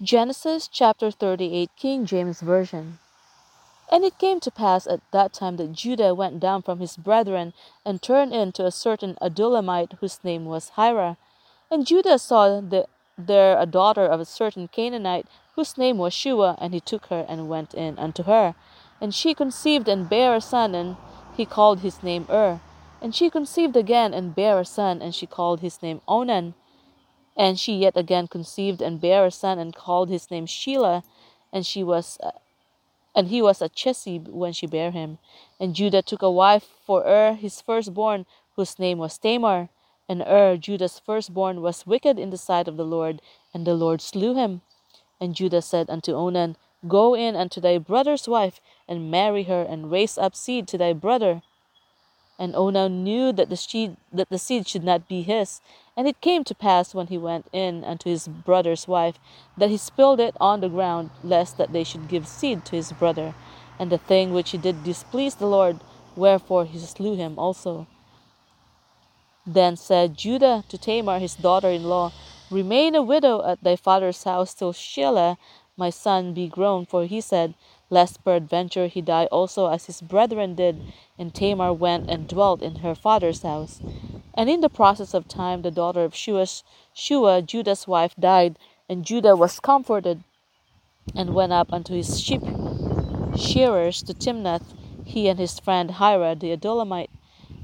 Genesis chapter 38, King James Version. And it came to pass at that time that Judah went down from his brethren and turned in to a certain Adullamite whose name was Hira. And Judah saw the, there a daughter of a certain Canaanite whose name was Shua, and he took her and went in unto her. And she conceived and bare a son, and he called his name Ur. And she conceived again and bare a son, and she called his name Onan. And she yet again conceived and bare a son, and called his name Shelah. And she was, uh, and he was a Chezib when she bare him. And Judah took a wife for Ur his firstborn, whose name was Tamar. And Ur, Judah's firstborn, was wicked in the sight of the Lord, and the Lord slew him. And Judah said unto Onan, Go in unto thy brother's wife, and marry her, and raise up seed to thy brother. And Onan knew that the seed that the seed should not be his. And it came to pass when he went in unto his brother's wife, that he spilled it on the ground, lest that they should give seed to his brother. And the thing which he did displeased the Lord, wherefore he slew him also. Then said Judah to Tamar his daughter in law, Remain a widow at thy father's house till Shelah my son be grown, for he said, Lest peradventure he die also as his brethren did. And Tamar went and dwelt in her father's house. And in the process of time the daughter of Shua, Shua Judah's wife, died, and Judah was comforted, and went up unto his sheep shearers to Timnath, he and his friend Hira the Adullamite.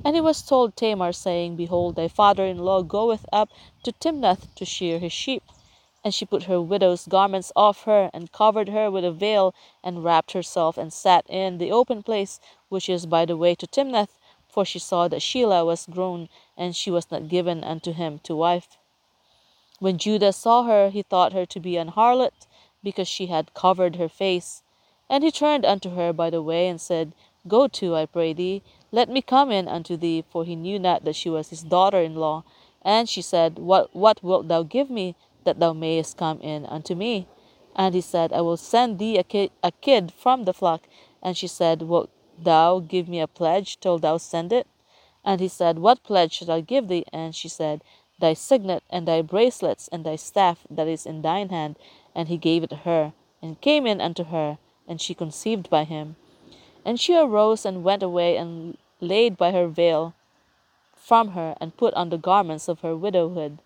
And he was told Tamar, saying, Behold, thy father in law goeth up to Timnath to shear his sheep. And she put her widow's garments off her, and covered her with a veil, and wrapped herself, and sat in the open place which is by the way to Timnath, for she saw that Shelah was grown, and she was not given unto him to wife. When Judah saw her, he thought her to be an harlot, because she had covered her face. And he turned unto her by the way, and said, Go to, I pray thee, let me come in unto thee, for he knew not that she was his daughter in law. And she said, What what wilt thou give me? That thou mayest come in unto me. And he said, I will send thee a kid, a kid from the flock. And she said, Wilt thou give me a pledge till thou send it? And he said, What pledge should I give thee? And she said, Thy signet, and thy bracelets, and thy staff that is in thine hand. And he gave it her, and came in unto her, and she conceived by him. And she arose and went away, and laid by her veil from her, and put on the garments of her widowhood.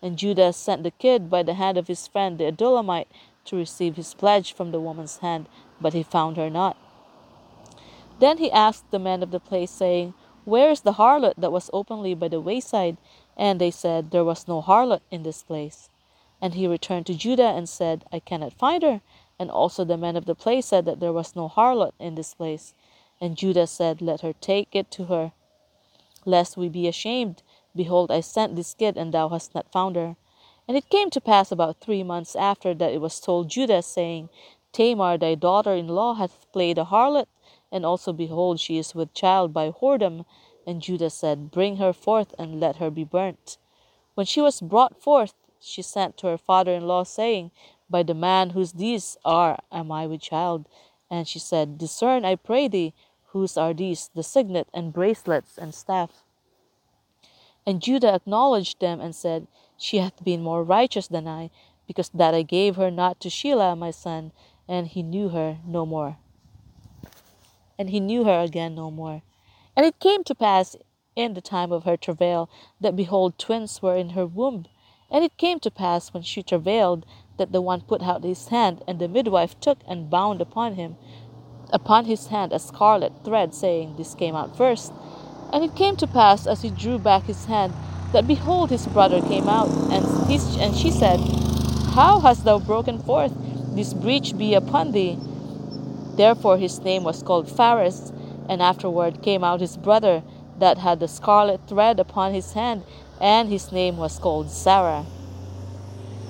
And Judah sent the kid by the hand of his friend the Adullamite to receive his pledge from the woman's hand, but he found her not. Then he asked the men of the place, saying, Where is the harlot that was openly by the wayside? And they said, There was no harlot in this place. And he returned to Judah and said, I cannot find her. And also the men of the place said that there was no harlot in this place. And Judah said, Let her take it to her, lest we be ashamed Behold, I sent this kid, and thou hast not found her. And it came to pass about three months after that it was told Judah, saying, Tamar thy daughter in law hath played a harlot, and also behold, she is with child by whoredom. And Judah said, Bring her forth, and let her be burnt. When she was brought forth, she sent to her father in law, saying, By the man whose these are am I with child. And she said, Discern, I pray thee, whose are these, the signet, and bracelets, and staff. And Judah acknowledged them and said, She hath been more righteous than I, because that I gave her not to Shelah my son, and he knew her no more. And he knew her again no more. And it came to pass in the time of her travail that behold twins were in her womb. And it came to pass when she travailed that the one put out his hand, and the midwife took and bound upon him upon his hand a scarlet thread, saying, This came out first. And it came to pass, as he drew back his hand, that behold, his brother came out, and, his, and she said, How hast thou broken forth? This breach be upon thee. Therefore his name was called Pharez. And afterward came out his brother, that had the scarlet thread upon his hand, and his name was called Zarah.